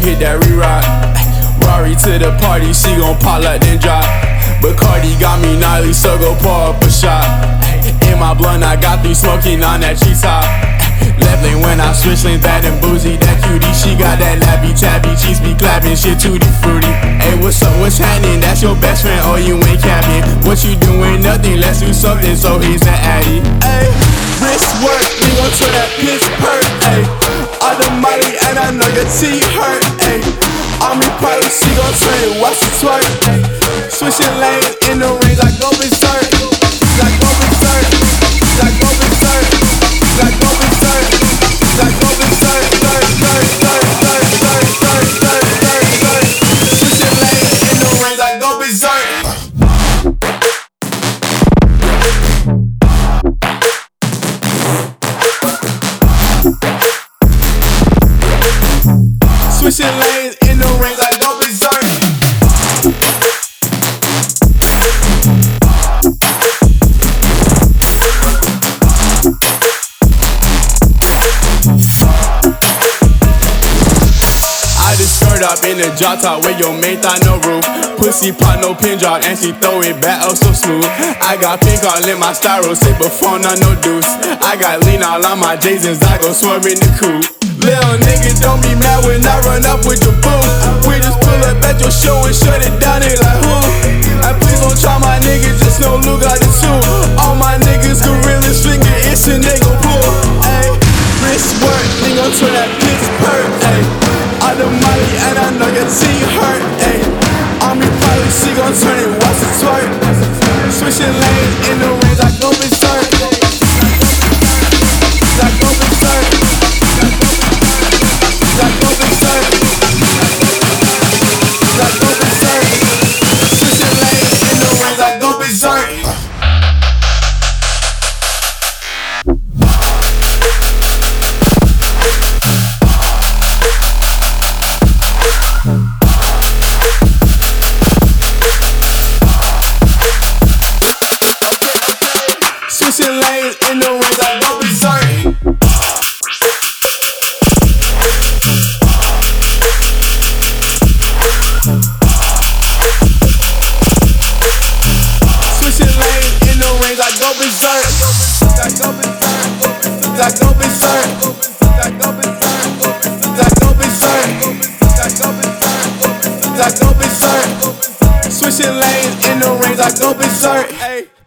hit that re-rock. Rari to the party, she gon' pop like then drop. But Cardi got me gnarly, so go pour up a shot. In my blunt, I got these smoking on that cheese top. Left lane when I switch lanes, bad and boozy, that cutie. She got that lappy tappy, cheese be clapping, shit tutti fruity. Hey, what's up, what's happening? That's your best friend, or you ain't capping. What you doing? Nothing, let's do something, so he's an addy. Hey, wrist work, we gon' turn that piss and I know your T hurt, hey. Army pilot, she gon' turn it, watch it twerk, hey. Switching lanes in the range, I go berserk. Switching lanes in the range, I go berserk. I just skirt up in the drop top with your main thigh no roof. Pussy pot no pin drop and she throw it back up so smooth. I got pink all in my styro, sit before none no deuce. I got lean all on my Jasons, I go swerve in the coupe. Little nigga, don't be mad when I run up with your boo. We just pull up at your show and shut it down, they like who? And please don't try my niggas, just no look like the two. All my niggas gorillas finger, it's a nigga pull. Ayy, wrist work, nigga turn that piss perk, ayy. All the money and I know your team hurt, ayy. Army pilot, she gon' turn it, watch it twerk. Switching lanes in the range, I go berserk. Switching lanes in the range, I go berserk. Hey.